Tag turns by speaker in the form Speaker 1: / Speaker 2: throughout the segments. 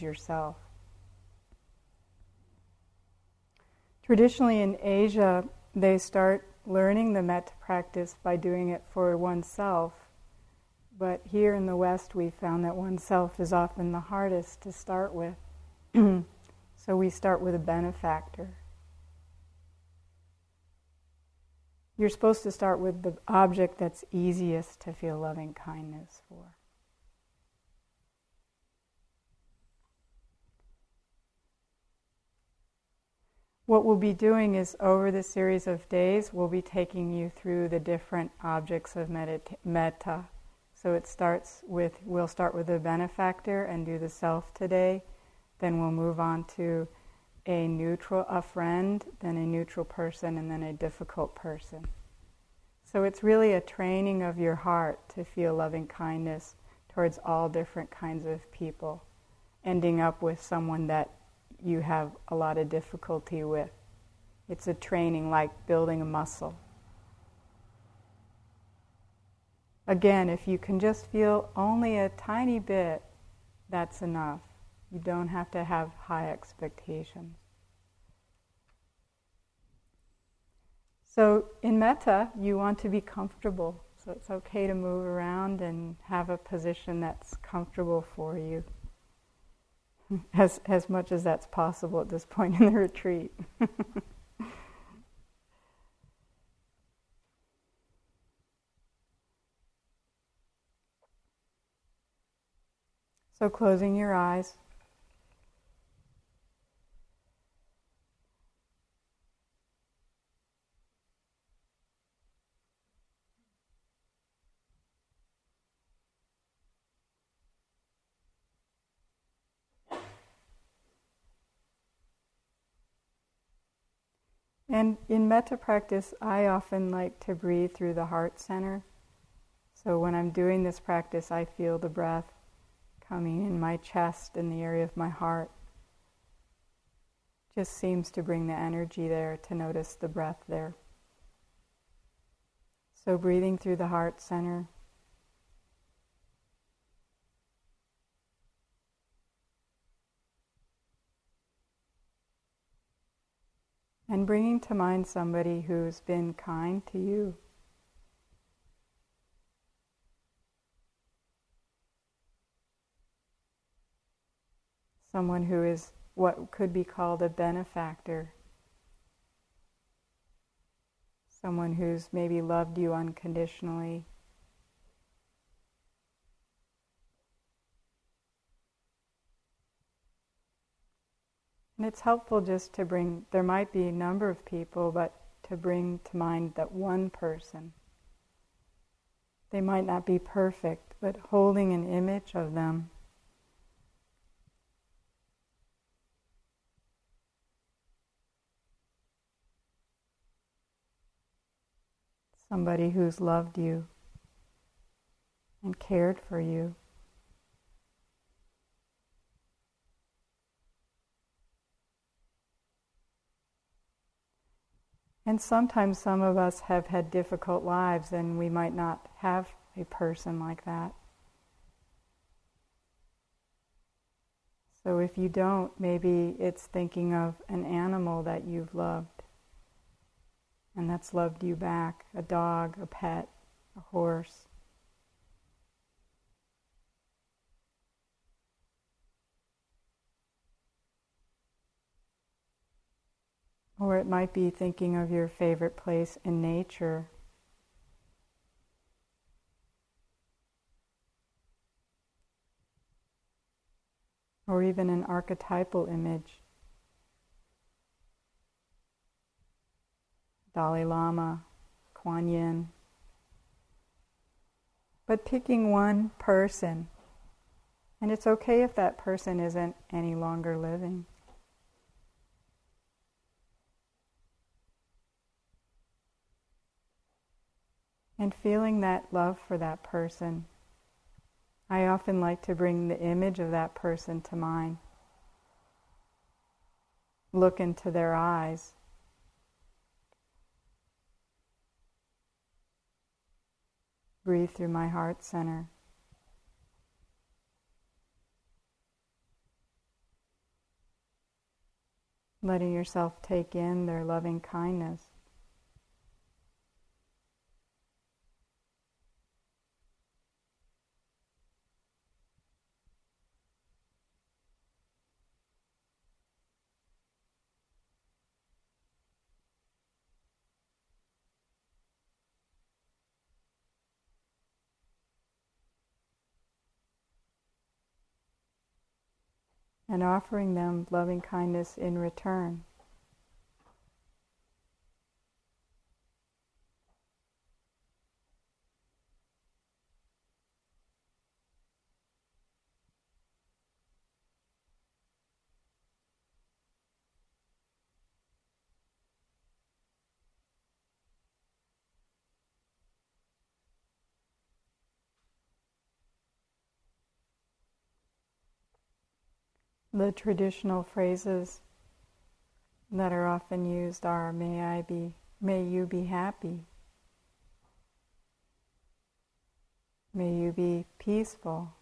Speaker 1: yourself. Traditionally in Asia, they start learning the metta practice by doing it for oneself. But here in the West, we found that oneself is often the hardest to start with. so we start with a benefactor. You're supposed to start with the object that's easiest to feel loving kindness for. What we'll be doing is over the series of days, we'll be taking you through the different objects of medita- metta. So it starts with, we'll start with the benefactor and do the self today. Then we'll move on to a neutral, a friend, then a neutral person, and then a difficult person. So it's really a training of your heart to feel loving kindness towards all different kinds of people, ending up with someone that you have a lot of difficulty with. It's a training like building a muscle. Again, if you can just feel only a tiny bit, that's enough. You don't have to have high expectations. So, in metta, you want to be comfortable. So, it's okay to move around and have a position that's comfortable for you as, as much as that's possible at this point in the retreat. so, closing your eyes. And in metta practice, I often like to breathe through the heart center. So when I'm doing this practice, I feel the breath coming in my chest in the area of my heart. Just seems to bring the energy there to notice the breath there. So breathing through the heart center. And bringing to mind somebody who's been kind to you. Someone who is what could be called a benefactor. Someone who's maybe loved you unconditionally And it's helpful just to bring, there might be a number of people, but to bring to mind that one person. They might not be perfect, but holding an image of them. Somebody who's loved you and cared for you. And sometimes some of us have had difficult lives and we might not have a person like that. So if you don't, maybe it's thinking of an animal that you've loved and that's loved you back a dog, a pet, a horse. Or it might be thinking of your favorite place in nature. Or even an archetypal image. Dalai Lama, Kuan Yin. But picking one person, and it's okay if that person isn't any longer living. And feeling that love for that person. I often like to bring the image of that person to mind. Look into their eyes. Breathe through my heart center. letting yourself take in their loving kindness. And offering them loving kindness in return. The traditional phrases that are often used are may I be may you be happy. May you be peaceful.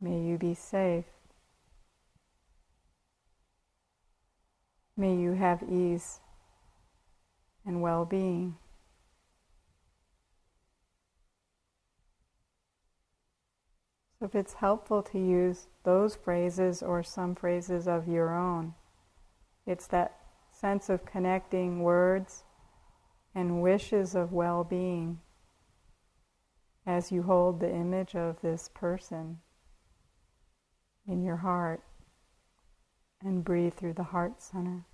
Speaker 1: May you be safe. May you have ease and well being. So if it's helpful to use those phrases or some phrases of your own, it's that sense of connecting words and wishes of well being as you hold the image of this person in your heart and breathe through the heart center.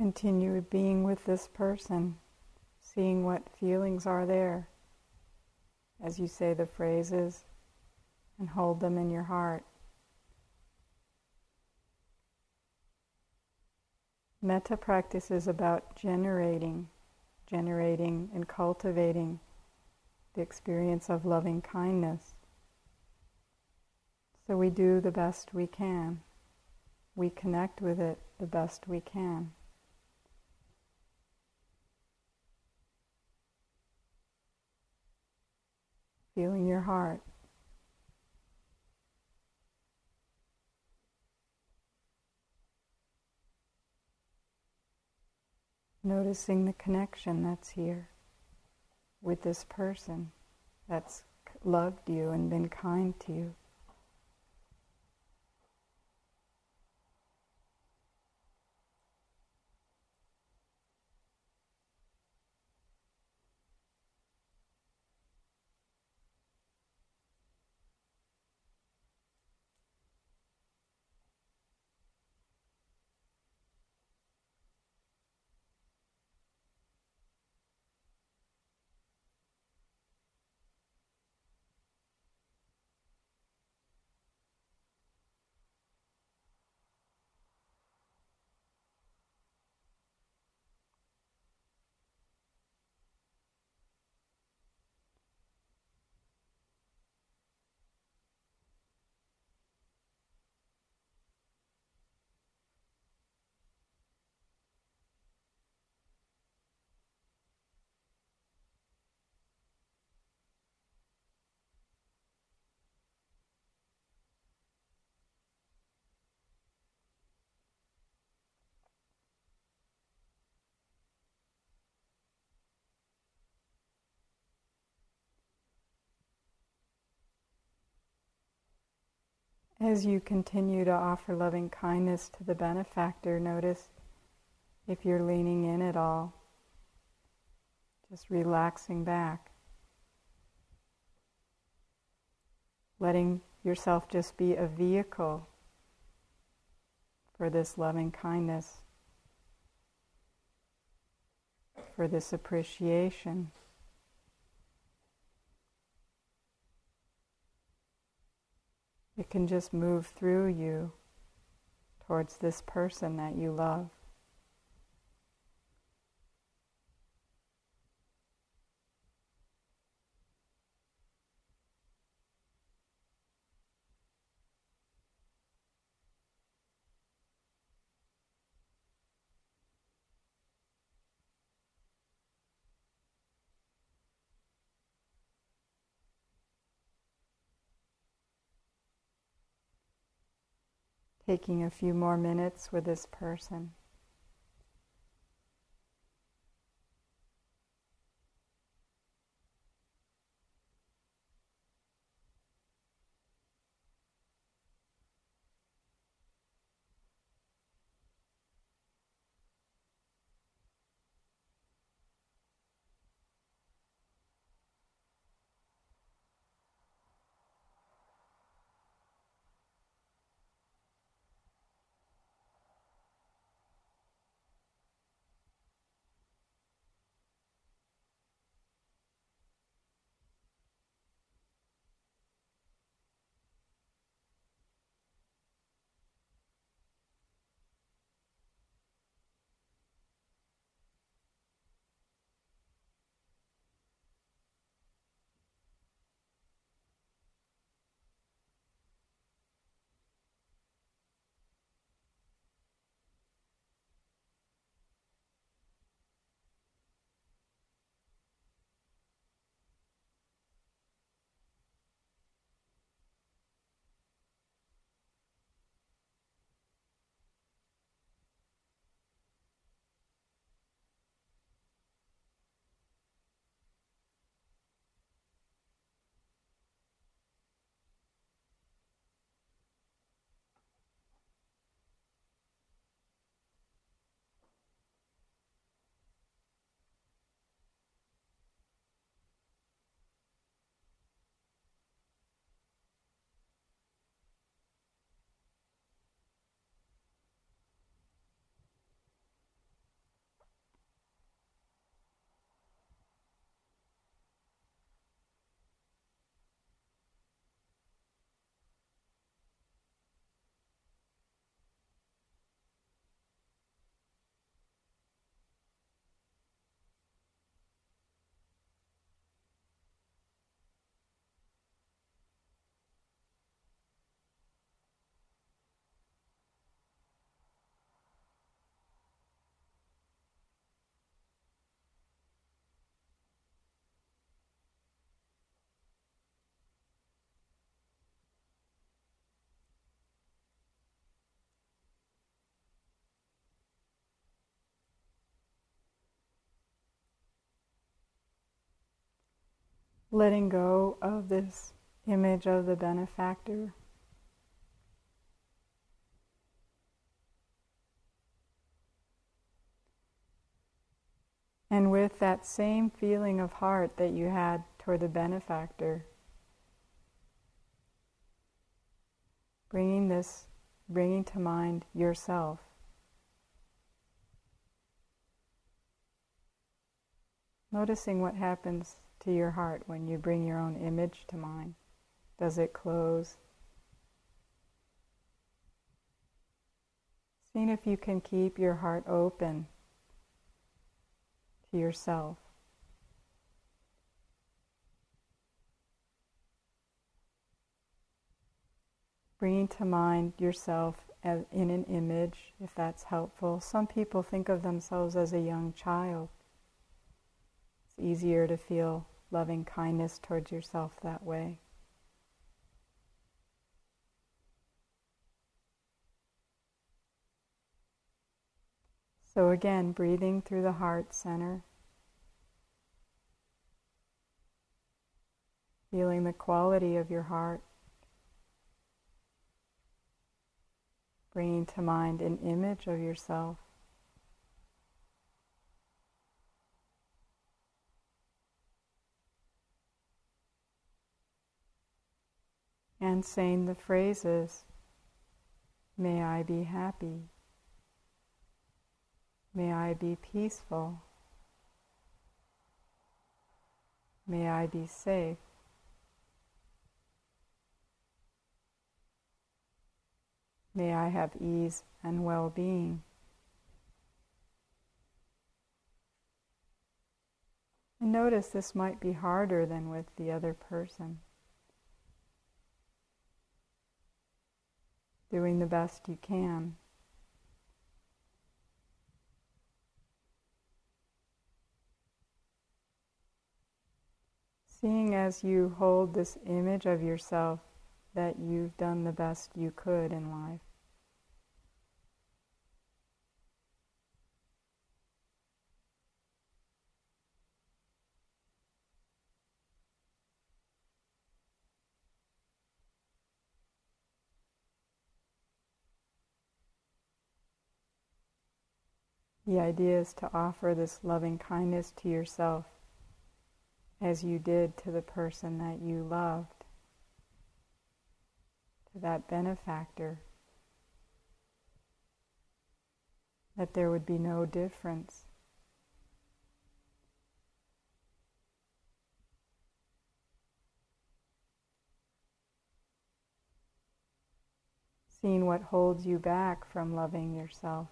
Speaker 1: Continue being with this person, seeing what feelings are there as you say the phrases and hold them in your heart. Metta practice is about generating, generating and cultivating the experience of loving kindness. So we do the best we can. We connect with it the best we can. Feeling your heart. Noticing the connection that's here with this person that's loved you and been kind to you. As you continue to offer loving kindness to the benefactor, notice if you're leaning in at all, just relaxing back, letting yourself just be a vehicle for this loving kindness, for this appreciation. It can just move through you towards this person that you love. Taking a few more minutes with this person. Letting go of this image of the benefactor. And with that same feeling of heart that you had toward the benefactor, bringing this, bringing to mind yourself. Noticing what happens to your heart when you bring your own image to mind? Does it close? Seeing if you can keep your heart open to yourself. Bringing to mind yourself as in an image, if that's helpful. Some people think of themselves as a young child. It's easier to feel loving kindness towards yourself that way. So, again, breathing through the heart center, feeling the quality of your heart, bringing to mind an image of yourself. And saying the phrases, May I be happy. May I be peaceful. May I be safe. May I have ease and well being. And notice this might be harder than with the other person. Doing the best you can. Seeing as you hold this image of yourself that you've done the best you could in life. The idea is to offer this loving kindness to yourself as you did to the person that you loved, to that benefactor, that there would be no difference. Seeing what holds you back from loving yourself.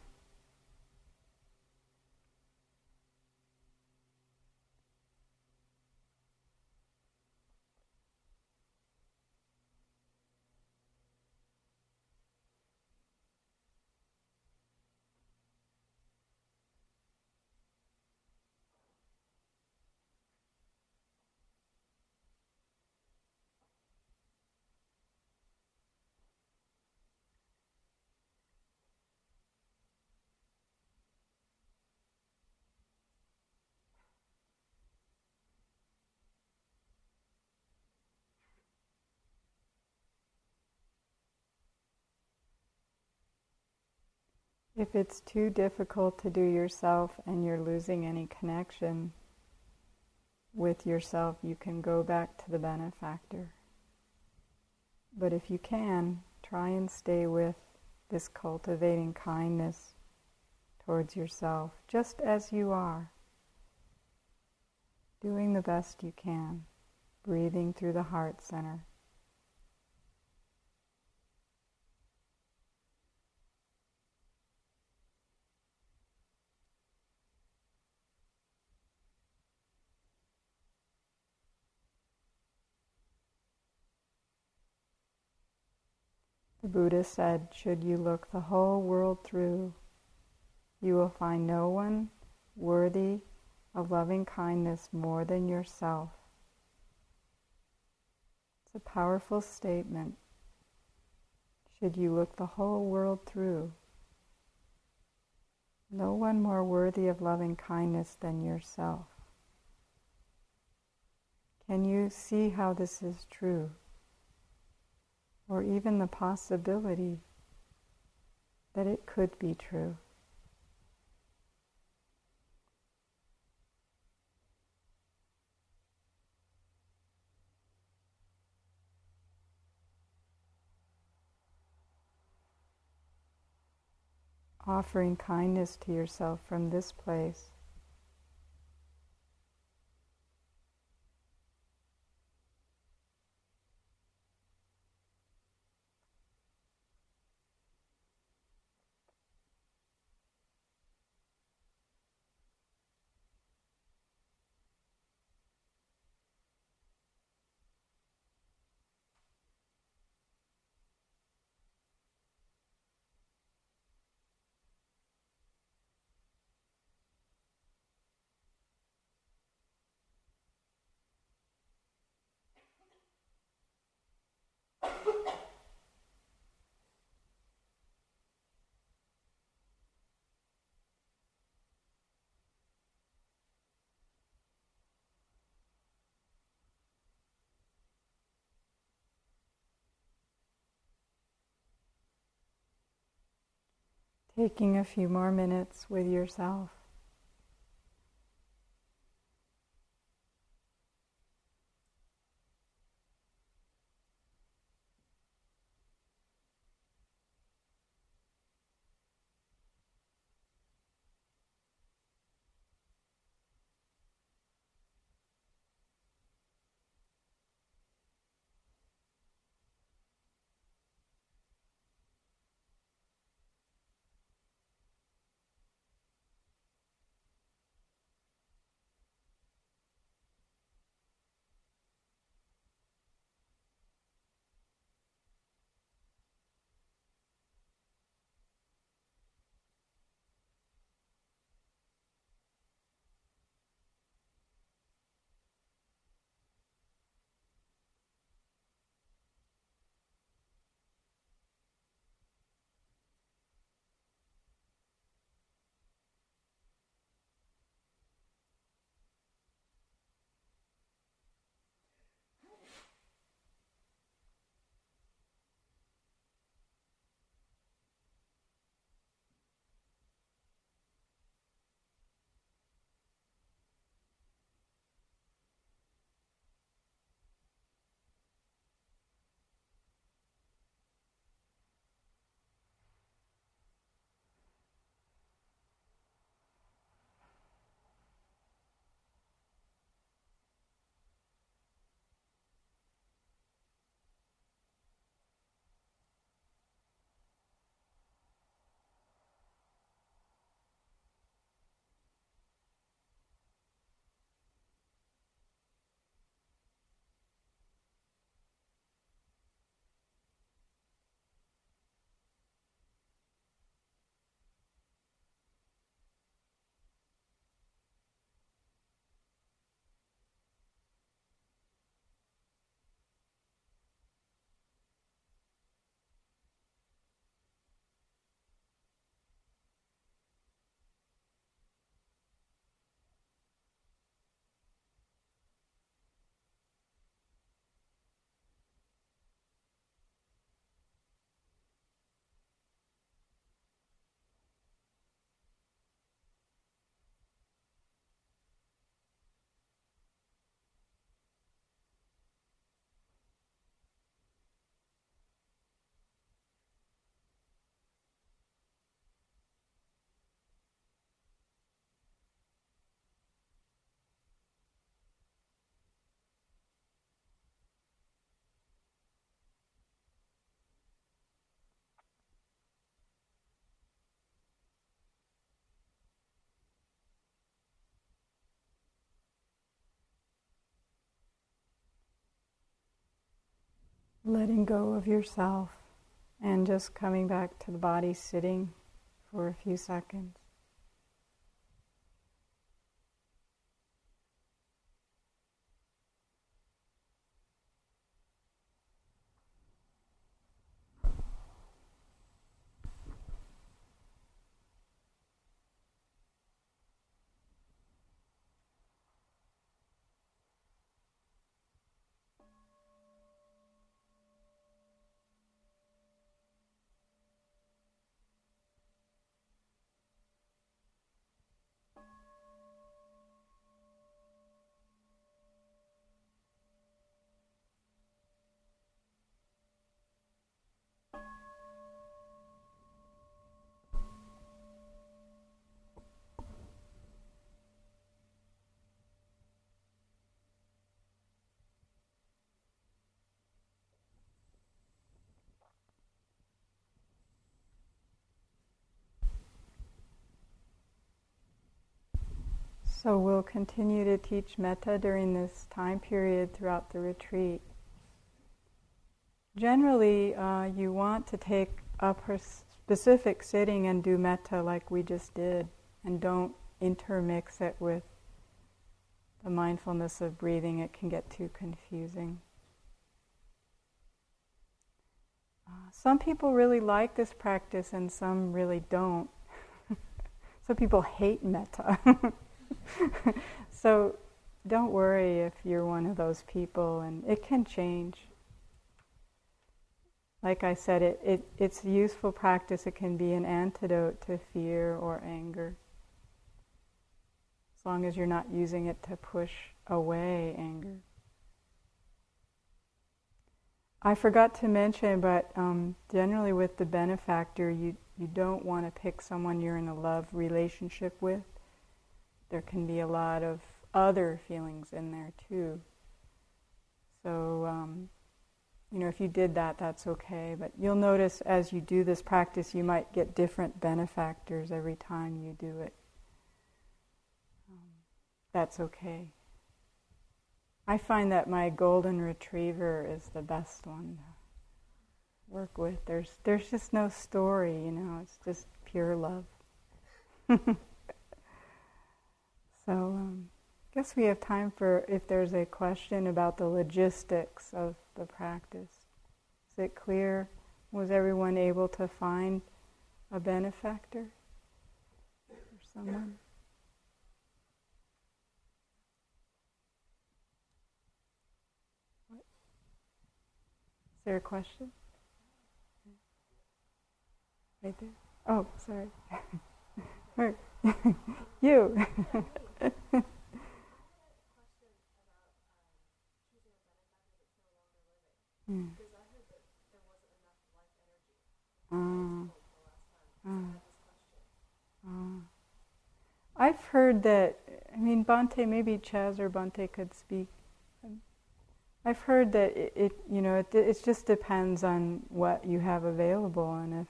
Speaker 1: If it's too difficult to do yourself and you're losing any connection with yourself, you can go back to the benefactor. But if you can, try and stay with this cultivating kindness towards yourself, just as you are, doing the best you can, breathing through the heart center. The Buddha said, Should you look the whole world through, you will find no one worthy of loving kindness more than yourself. It's a powerful statement. Should you look the whole world through, no one more worthy of loving kindness than yourself. Can you see how this is true? Or even the possibility that it could be true. Offering kindness to yourself from this place Taking a few more minutes with yourself. Letting go of yourself and just coming back to the body sitting for a few seconds. So we'll continue to teach metta during this time period throughout the retreat. Generally, uh, you want to take a specific sitting and do metta like we just did, and don't intermix it with the mindfulness of breathing. It can get too confusing. Uh, some people really like this practice, and some really don't. some people hate metta. so don't worry if you're one of those people, and it can change. like I said, it, it, it's a useful practice. It can be an antidote to fear or anger. As long as you're not using it to push away anger. I forgot to mention, but um, generally with the benefactor, you, you don't want to pick someone you're in a love relationship with. There can be a lot of other feelings in there too. So, um, you know, if you did that, that's okay. But you'll notice as you do this practice, you might get different benefactors every time you do it. Um, that's okay. I find that my golden retriever is the best one to work with. There's there's just no story, you know. It's just pure love. so um, I guess we have time for if there's a question about the logistics of the practice. Is it clear? Was everyone able to find a benefactor or someone? there a question? Right there. Oh, sorry. you. mm. Uh, uh, I've heard that, I mean, Bhante, maybe Chaz or Bhante could speak I've heard that it, it you know, it, it just depends on what you have available, and if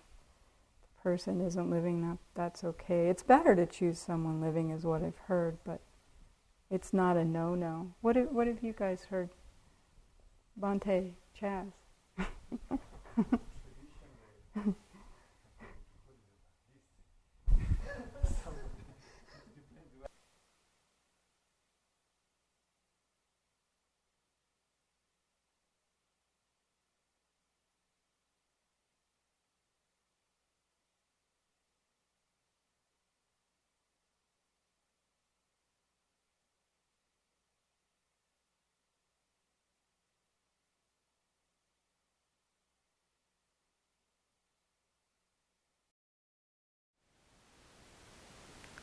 Speaker 1: person isn't living that, that's okay. It's better to choose someone living, is what I've heard, but it's not a no-no. What have, what have you guys heard? Bhante, Chaz.